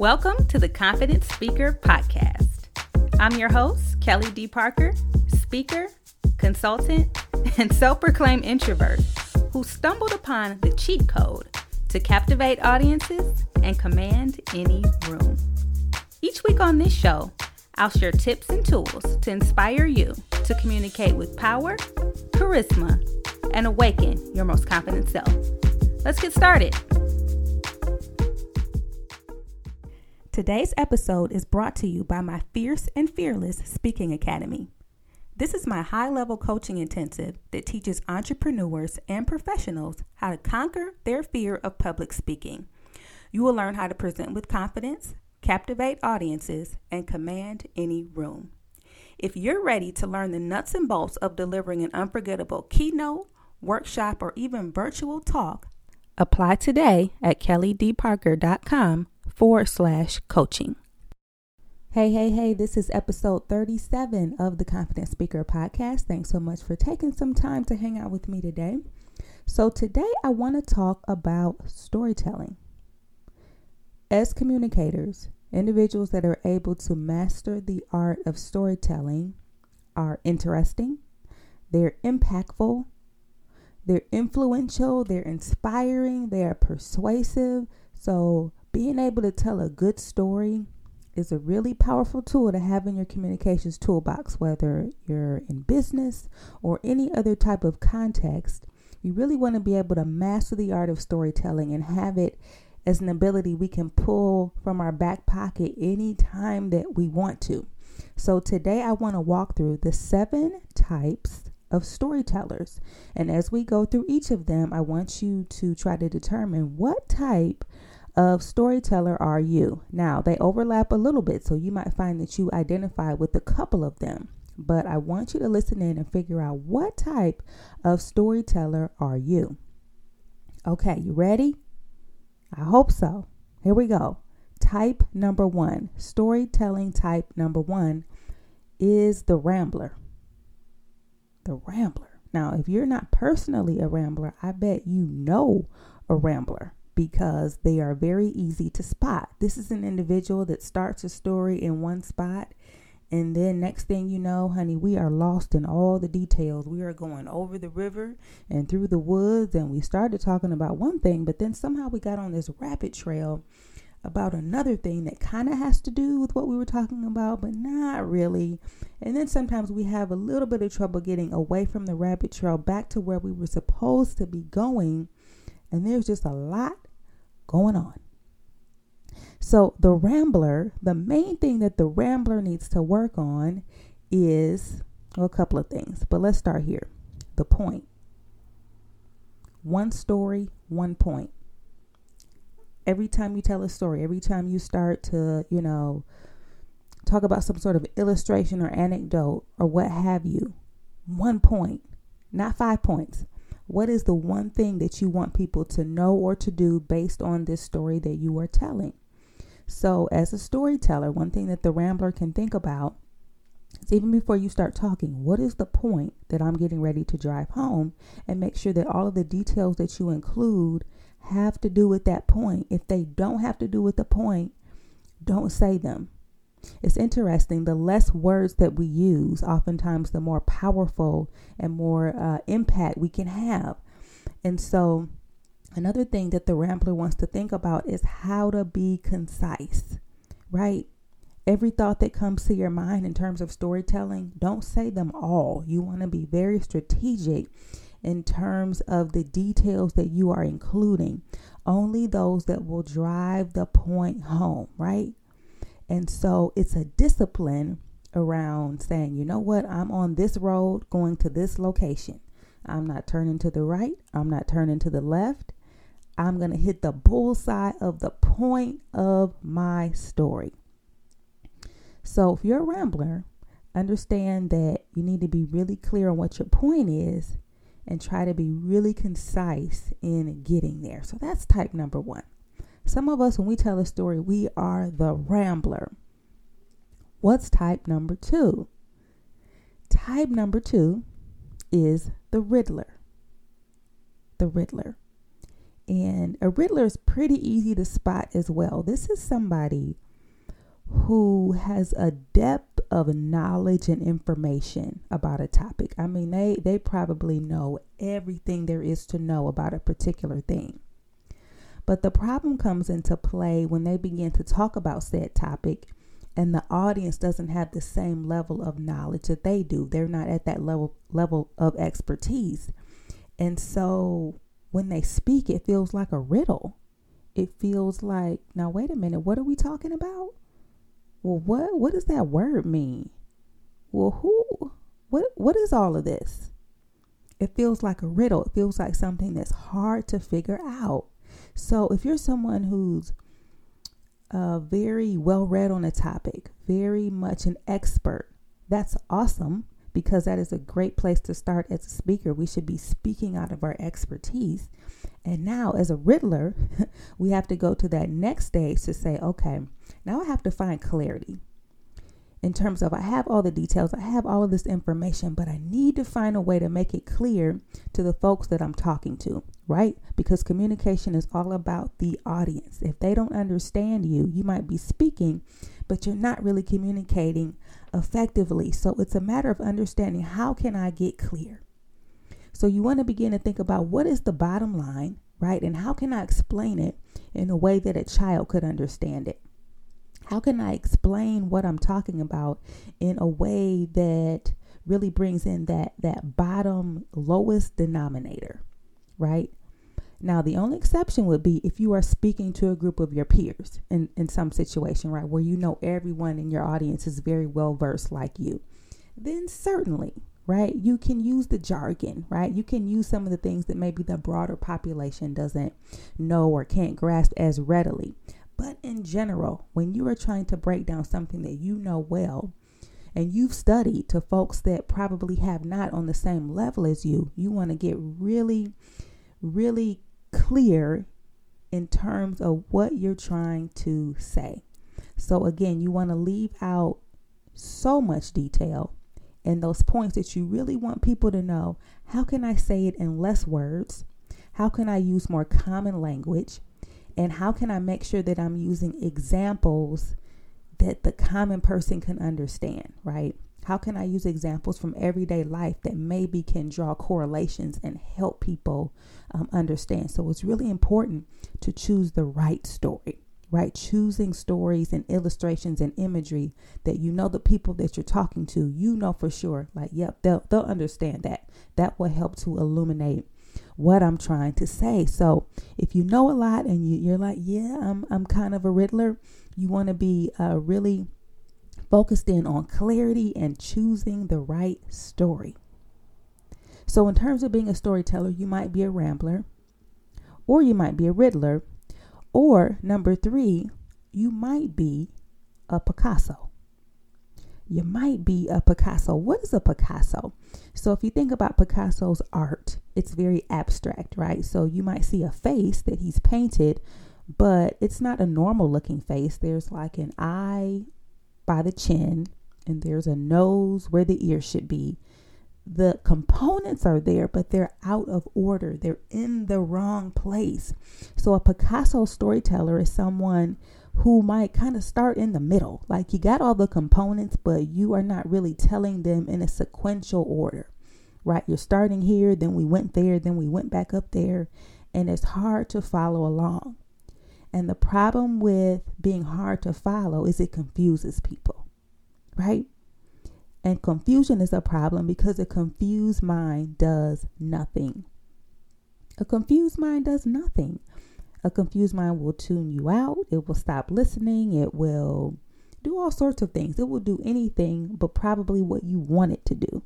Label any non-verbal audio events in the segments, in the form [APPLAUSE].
Welcome to the Confident Speaker Podcast. I'm your host, Kelly D. Parker, speaker, consultant, and self proclaimed introvert who stumbled upon the cheat code to captivate audiences and command any room. Each week on this show, I'll share tips and tools to inspire you to communicate with power, charisma, and awaken your most confident self. Let's get started. Today's episode is brought to you by my Fierce and Fearless Speaking Academy. This is my high level coaching intensive that teaches entrepreneurs and professionals how to conquer their fear of public speaking. You will learn how to present with confidence, captivate audiences, and command any room. If you're ready to learn the nuts and bolts of delivering an unforgettable keynote, workshop, or even virtual talk, apply today at kellydparker.com forward slash coaching. Hey, hey, hey, this is episode 37 of the Confident Speaker Podcast. Thanks so much for taking some time to hang out with me today. So, today I want to talk about storytelling. As communicators, individuals that are able to master the art of storytelling are interesting, they're impactful, they're influential, they're inspiring, they're persuasive. So, being able to tell a good story is a really powerful tool to have in your communications toolbox, whether you're in business or any other type of context. You really want to be able to master the art of storytelling and have it as an ability we can pull from our back pocket anytime that we want to. So, today I want to walk through the seven types of storytellers. And as we go through each of them, I want you to try to determine what type of storyteller are you? Now, they overlap a little bit, so you might find that you identify with a couple of them. But I want you to listen in and figure out what type of storyteller are you? Okay, you ready? I hope so. Here we go. Type number one, storytelling type number one is the rambler. The rambler. Now, if you're not personally a rambler, I bet you know a rambler because they are very easy to spot. This is an individual that starts a story in one spot. And then next thing you know, honey, we are lost in all the details. We are going over the river and through the woods, and we started talking about one thing, but then somehow we got on this rabbit trail about another thing that kind of has to do with what we were talking about, but not really. And then sometimes we have a little bit of trouble getting away from the rabbit trail back to where we were supposed to be going. And there's just a lot going on. So, the rambler, the main thing that the rambler needs to work on is well, a couple of things, but let's start here. The point. One story, one point. Every time you tell a story, every time you start to, you know, talk about some sort of illustration or anecdote or what have you, one point, not five points, what is the one thing that you want people to know or to do based on this story that you are telling? So, as a storyteller, one thing that the Rambler can think about is even before you start talking, what is the point that I'm getting ready to drive home? And make sure that all of the details that you include have to do with that point. If they don't have to do with the point, don't say them. It's interesting, the less words that we use, oftentimes the more powerful and more uh, impact we can have. And so, another thing that the Rambler wants to think about is how to be concise, right? Every thought that comes to your mind in terms of storytelling, don't say them all. You want to be very strategic in terms of the details that you are including. Only those that will drive the point home, right? And so it's a discipline around saying, you know what, I'm on this road going to this location. I'm not turning to the right, I'm not turning to the left. I'm going to hit the bullseye of the point of my story. So if you're a rambler, understand that you need to be really clear on what your point is and try to be really concise in getting there. So that's type number one. Some of us, when we tell a story, we are the rambler. What's type number two? Type number two is the Riddler. The Riddler. And a Riddler is pretty easy to spot as well. This is somebody who has a depth of knowledge and information about a topic. I mean, they they probably know everything there is to know about a particular thing. But the problem comes into play when they begin to talk about said topic and the audience doesn't have the same level of knowledge that they do. They're not at that level level of expertise. And so when they speak, it feels like a riddle. It feels like, now wait a minute, what are we talking about? Well, what what does that word mean? Well, who what what is all of this? It feels like a riddle. It feels like something that's hard to figure out. So, if you're someone who's uh, very well read on a topic, very much an expert, that's awesome because that is a great place to start as a speaker. We should be speaking out of our expertise. And now, as a Riddler, [LAUGHS] we have to go to that next stage to say, okay, now I have to find clarity in terms of I have all the details, I have all of this information, but I need to find a way to make it clear to the folks that I'm talking to, right? Because communication is all about the audience. If they don't understand you, you might be speaking, but you're not really communicating effectively. So it's a matter of understanding how can I get clear? So you want to begin to think about what is the bottom line, right? And how can I explain it in a way that a child could understand it? How can I explain what I'm talking about in a way that really brings in that that bottom lowest denominator, right? Now, the only exception would be if you are speaking to a group of your peers in, in some situation, right, where you know everyone in your audience is very well versed like you. Then, certainly, right, you can use the jargon, right? You can use some of the things that maybe the broader population doesn't know or can't grasp as readily. But in general, when you are trying to break down something that you know well, and you've studied to folks that probably have not on the same level as you, you want to get really, really clear in terms of what you're trying to say. So, again, you want to leave out so much detail and those points that you really want people to know. How can I say it in less words? How can I use more common language? And how can I make sure that I'm using examples that the common person can understand, right? How can I use examples from everyday life that maybe can draw correlations and help people um, understand? So it's really important to choose the right story, right? Choosing stories and illustrations and imagery that you know the people that you're talking to, you know for sure, like, yep, they'll, they'll understand that. That will help to illuminate what I'm trying to say. So if you know a lot and you, are like, yeah, I'm, I'm kind of a riddler, you want to be uh, really focused in on clarity and choosing the right story. So, in terms of being a storyteller, you might be a rambler, or you might be a riddler, or number three, you might be a Picasso you might be a Picasso. What is a Picasso? So, if you think about Picasso's art, it's very abstract, right? So, you might see a face that he's painted, but it's not a normal looking face. There's like an eye by the chin, and there's a nose where the ear should be. The components are there, but they're out of order. They're in the wrong place. So, a Picasso storyteller is someone who might kind of start in the middle. Like you got all the components, but you are not really telling them in a sequential order, right? You're starting here, then we went there, then we went back up there, and it's hard to follow along. And the problem with being hard to follow is it confuses people, right? And confusion is a problem because a confused mind does nothing. A confused mind does nothing. A confused mind will tune you out, it will stop listening, it will do all sorts of things. It will do anything but probably what you want it to do,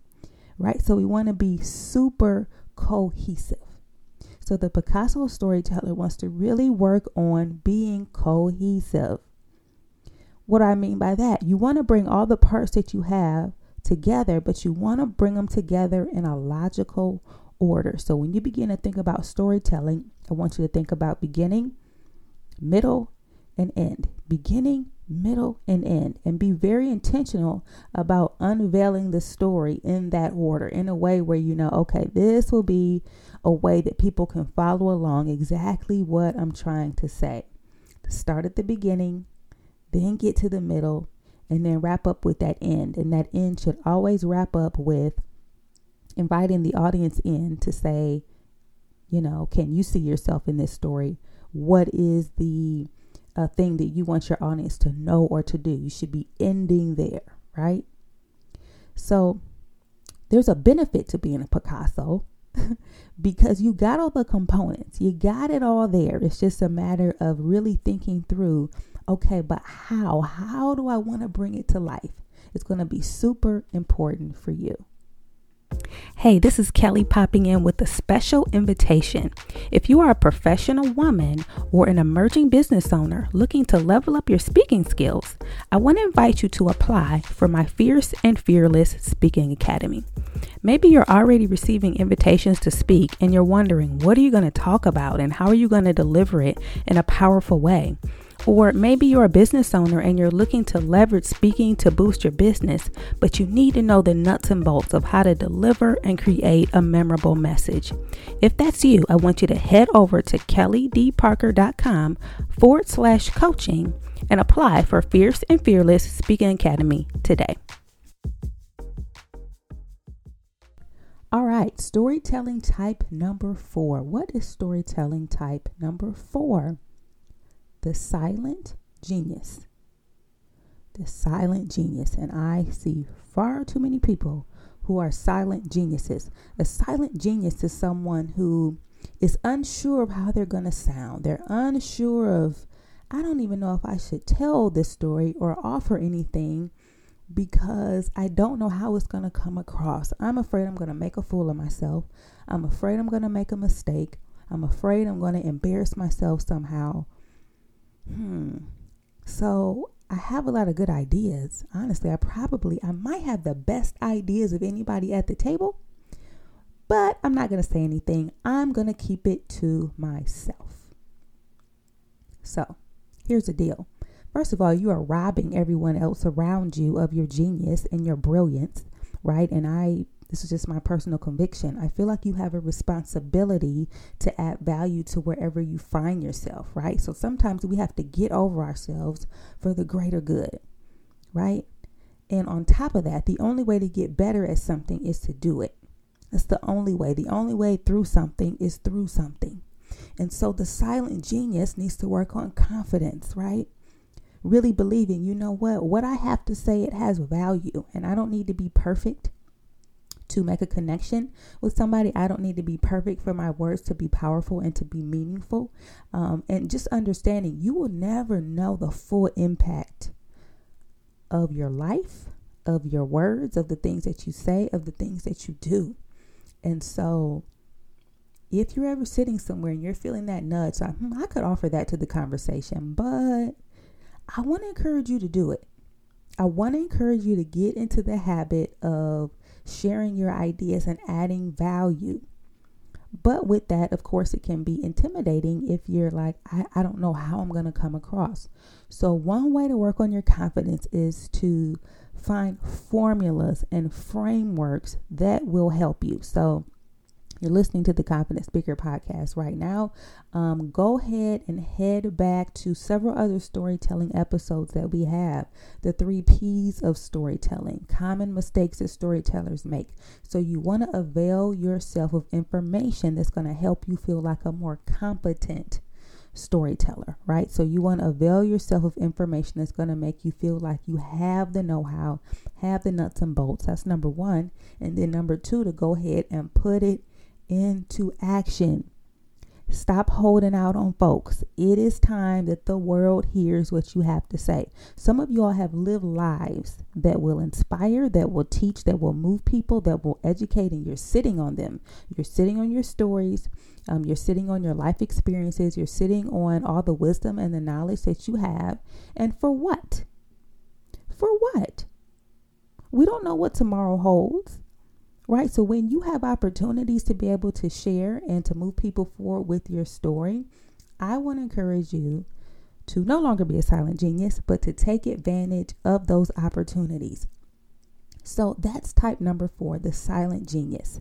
right? So we want to be super cohesive. So the Picasso storyteller wants to really work on being cohesive. What I mean by that, you want to bring all the parts that you have together, but you want to bring them together in a logical order. So when you begin to think about storytelling, I want you to think about beginning, middle, and end. Beginning, middle, and end. And be very intentional about unveiling the story in that order in a way where you know, okay, this will be a way that people can follow along exactly what I'm trying to say. Start at the beginning, then get to the middle, and then wrap up with that end. And that end should always wrap up with inviting the audience in to say, you know, can you see yourself in this story? What is the uh, thing that you want your audience to know or to do? You should be ending there, right? So there's a benefit to being a Picasso [LAUGHS] because you got all the components, you got it all there. It's just a matter of really thinking through okay, but how? How do I want to bring it to life? It's going to be super important for you. Hey, this is Kelly popping in with a special invitation. If you are a professional woman or an emerging business owner looking to level up your speaking skills, I want to invite you to apply for my Fierce and Fearless Speaking Academy. Maybe you're already receiving invitations to speak and you're wondering, what are you going to talk about and how are you going to deliver it in a powerful way? Or maybe you're a business owner and you're looking to leverage speaking to boost your business, but you need to know the nuts and bolts of how to deliver and create a memorable message. If that's you, I want you to head over to kellydparker.com forward slash coaching and apply for Fierce and Fearless Speaking Academy today. All right, storytelling type number four. What is storytelling type number four? The silent genius. The silent genius. And I see far too many people who are silent geniuses. A silent genius is someone who is unsure of how they're going to sound. They're unsure of, I don't even know if I should tell this story or offer anything because I don't know how it's going to come across. I'm afraid I'm going to make a fool of myself. I'm afraid I'm going to make a mistake. I'm afraid I'm going to embarrass myself somehow. Hmm. So I have a lot of good ideas. Honestly, I probably I might have the best ideas of anybody at the table, but I'm not going to say anything. I'm going to keep it to myself. So, here's the deal. First of all, you are robbing everyone else around you of your genius and your brilliance, right? And I this is just my personal conviction. I feel like you have a responsibility to add value to wherever you find yourself, right? So sometimes we have to get over ourselves for the greater good, right? And on top of that, the only way to get better at something is to do it. That's the only way. The only way through something is through something. And so the silent genius needs to work on confidence, right? Really believing, you know what? What I have to say, it has value. And I don't need to be perfect to make a connection with somebody. I don't need to be perfect for my words to be powerful and to be meaningful. Um, and just understanding you will never know the full impact of your life, of your words, of the things that you say, of the things that you do. And so, if you're ever sitting somewhere and you're feeling that nudge, hmm, I could offer that to the conversation, but I want to encourage you to do it. I want to encourage you to get into the habit of sharing your ideas and adding value. But with that, of course, it can be intimidating if you're like, I, I don't know how I'm going to come across. So, one way to work on your confidence is to find formulas and frameworks that will help you. So, you're listening to the Confident Speaker podcast right now, um, go ahead and head back to several other storytelling episodes that we have. The three P's of storytelling, common mistakes that storytellers make. So, you want to avail yourself of information that's going to help you feel like a more competent storyteller, right? So you want to avail yourself of information that's going to make you feel like you have the know how, have the nuts and bolts. That's number one. And then number two, to go ahead and put it into action. Stop holding out on folks. It is time that the world hears what you have to say. Some of y'all have lived lives that will inspire, that will teach, that will move people, that will educate, and you're sitting on them. You're sitting on your stories. Um, you're sitting on your life experiences. You're sitting on all the wisdom and the knowledge that you have. And for what? For what? We don't know what tomorrow holds right? So when you have opportunities to be able to share and to move people forward with your story, I want to encourage you to no longer be a silent genius, but to take advantage of those opportunities. So that's type number four, the silent genius.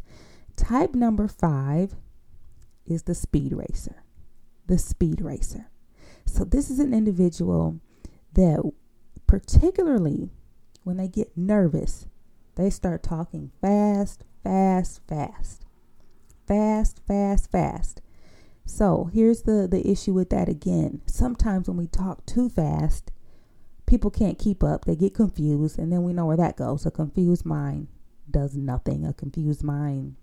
Type number five is the speed racer. The speed racer. So, this is an individual that, particularly when they get nervous, they start talking fast, fast, fast. Fast, fast, fast. So, here's the, the issue with that again. Sometimes when we talk too fast, people can't keep up. They get confused, and then we know where that goes. A confused mind does nothing. A confused mind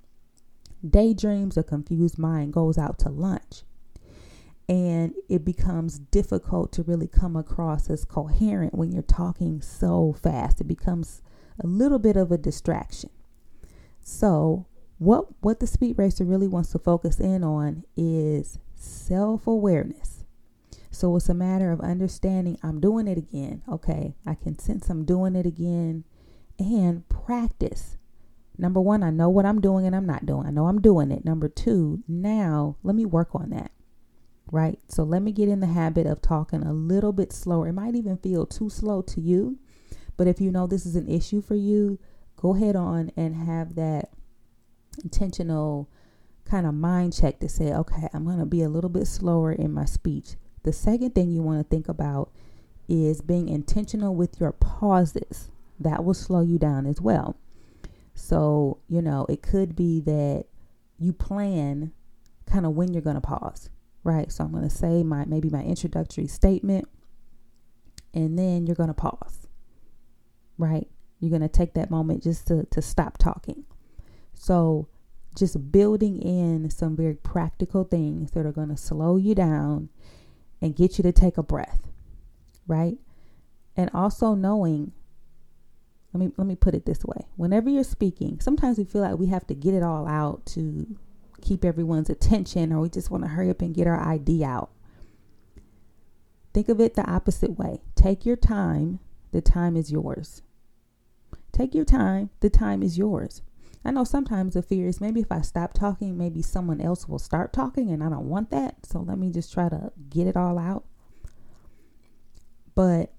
daydreams. A confused mind goes out to lunch. And it becomes difficult to really come across as coherent when you're talking so fast. It becomes a little bit of a distraction. So, what what the speed racer really wants to focus in on is self-awareness. So it's a matter of understanding I'm doing it again. Okay, I can sense I'm doing it again and practice. Number 1, I know what I'm doing and I'm not doing. I know I'm doing it. Number 2, now let me work on that. Right? So let me get in the habit of talking a little bit slower. It might even feel too slow to you, but if you know this is an issue for you, go ahead on and have that intentional kind of mind check to say, okay, I'm going to be a little bit slower in my speech. The second thing you want to think about is being intentional with your pauses. That will slow you down as well. So, you know, it could be that you plan kind of when you're going to pause, right? So I'm going to say my maybe my introductory statement and then you're going to pause. Right? You're going to take that moment just to to stop talking. So, just building in some very practical things that are going to slow you down and get you to take a breath, right? And also knowing let me let me put it this way. Whenever you're speaking, sometimes we feel like we have to get it all out to keep everyone's attention or we just want to hurry up and get our ID out. Think of it the opposite way. Take your time. The time is yours. Take your time. The time is yours. I know sometimes the fear is maybe if I stop talking, maybe someone else will start talking, and I don't want that. So let me just try to get it all out. But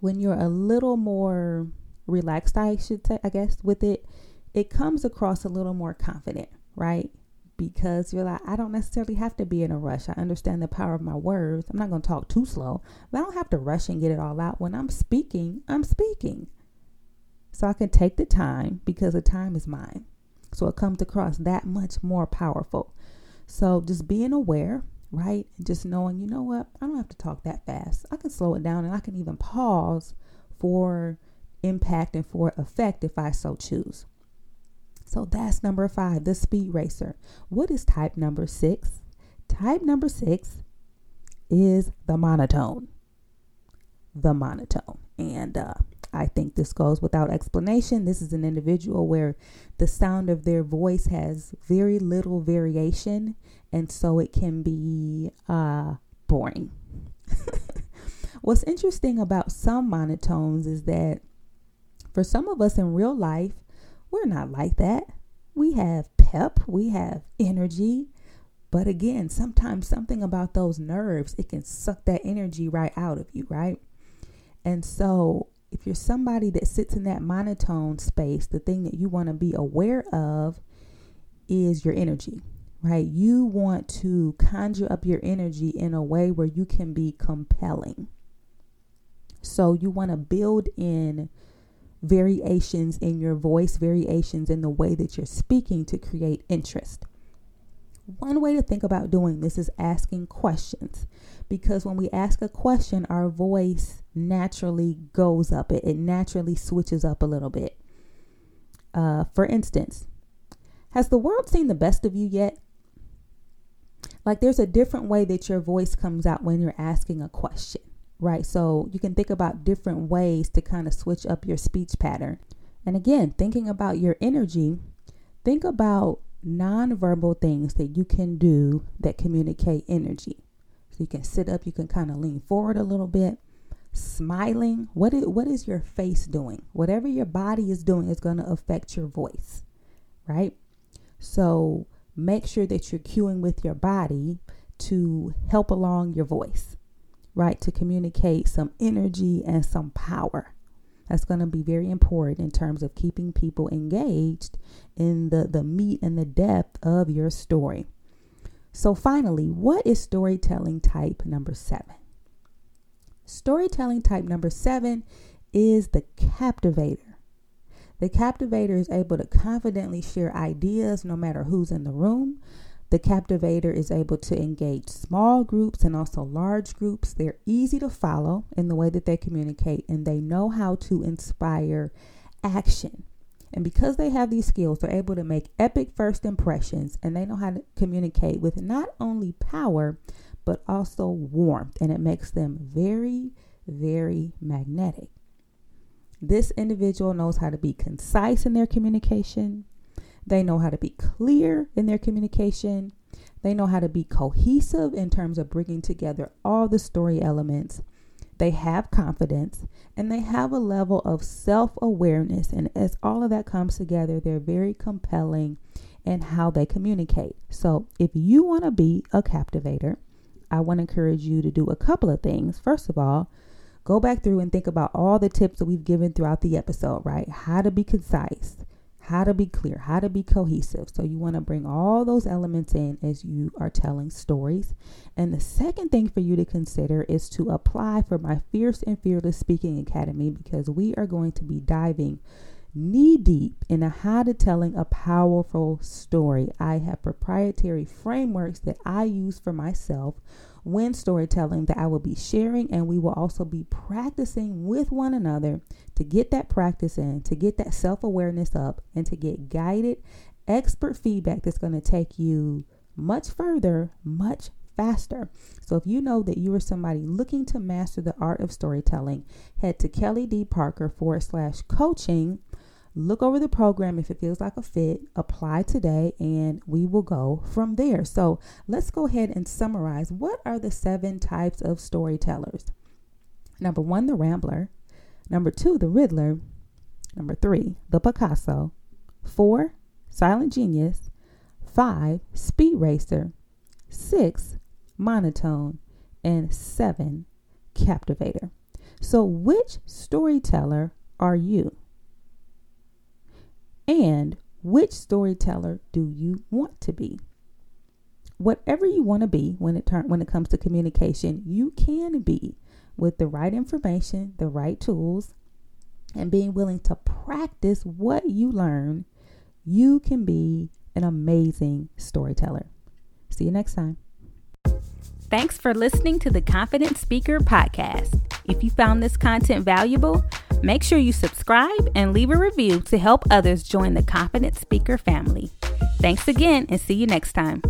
when you're a little more relaxed, I should say, I guess, with it, it comes across a little more confident, right? Because you're like, I don't necessarily have to be in a rush. I understand the power of my words. I'm not going to talk too slow, but I don't have to rush and get it all out. When I'm speaking, I'm speaking. So I can take the time because the time is mine. So it comes across that much more powerful. So just being aware, right? And just knowing, you know what? I don't have to talk that fast. I can slow it down and I can even pause for impact and for effect if I so choose. So that's number five, the speed racer. What is type number six? Type number six is the monotone. The monotone. And uh, I think this goes without explanation. This is an individual where the sound of their voice has very little variation, and so it can be uh, boring. [LAUGHS] What's interesting about some monotones is that for some of us in real life, we're not like that. We have pep, we have energy, but again, sometimes something about those nerves, it can suck that energy right out of you, right? And so if you're somebody that sits in that monotone space, the thing that you want to be aware of is your energy, right? You want to conjure up your energy in a way where you can be compelling. So you want to build in variations in your voice, variations in the way that you're speaking to create interest. One way to think about doing this is asking questions because when we ask a question, our voice naturally goes up, it, it naturally switches up a little bit. Uh, for instance, has the world seen the best of you yet? Like there's a different way that your voice comes out when you're asking a question, right? So you can think about different ways to kind of switch up your speech pattern. And again, thinking about your energy, think about nonverbal things that you can do that communicate energy. So you can sit up, you can kind of lean forward a little bit, smiling. What is, what is your face doing? Whatever your body is doing is going to affect your voice, right? So make sure that you're cueing with your body to help along your voice, right? To communicate some energy and some power. That's going to be very important in terms of keeping people engaged in the, the meat and the depth of your story. So, finally, what is storytelling type number seven? Storytelling type number seven is the captivator. The captivator is able to confidently share ideas no matter who's in the room. The captivator is able to engage small groups and also large groups. They're easy to follow in the way that they communicate, and they know how to inspire action. And because they have these skills, they're able to make epic first impressions and they know how to communicate with not only power, but also warmth. And it makes them very, very magnetic. This individual knows how to be concise in their communication. They know how to be clear in their communication. They know how to be cohesive in terms of bringing together all the story elements they have confidence, and they have a level of self awareness. And as all of that comes together, they're very compelling in how they communicate. So, if you want to be a captivator, I want to encourage you to do a couple of things. First of all, go back through and think about all the tips that we've given throughout the episode, right? How to be concise, how to be clear, how to be cohesive. So you want to bring all those elements in as you are telling stories. And the second thing for you to consider is to apply for my Fierce and Fearless Speaking Academy because we are going to be diving knee deep into how to telling a powerful story. I have proprietary frameworks that I use for myself when storytelling that I will be sharing, and we will also be practicing with one another to get that practice in, to get that self awareness up, and to get guided expert feedback that's going to take you much further, much faster. So if you know that you are somebody looking to master the art of storytelling, head to Kelly D. Parker forward slash coaching look over the program if it feels like a fit, apply today, and we will go from there. So let's go ahead and summarize what are the seven types of storytellers? Number one, the rambler. Number two, the riddler. Number three, the Picasso. Four, silent genius. Five, speed racer. Six, monotone. And seven, captivator. So, which storyteller are you? And which storyteller do you want to be? Whatever you want to be when it when it comes to communication, you can be with the right information, the right tools, and being willing to practice what you learn, you can be an amazing storyteller. See you next time. Thanks for listening to the Confident Speaker Podcast. If you found this content valuable, make sure you subscribe and leave a review to help others join the Confident Speaker family. Thanks again and see you next time.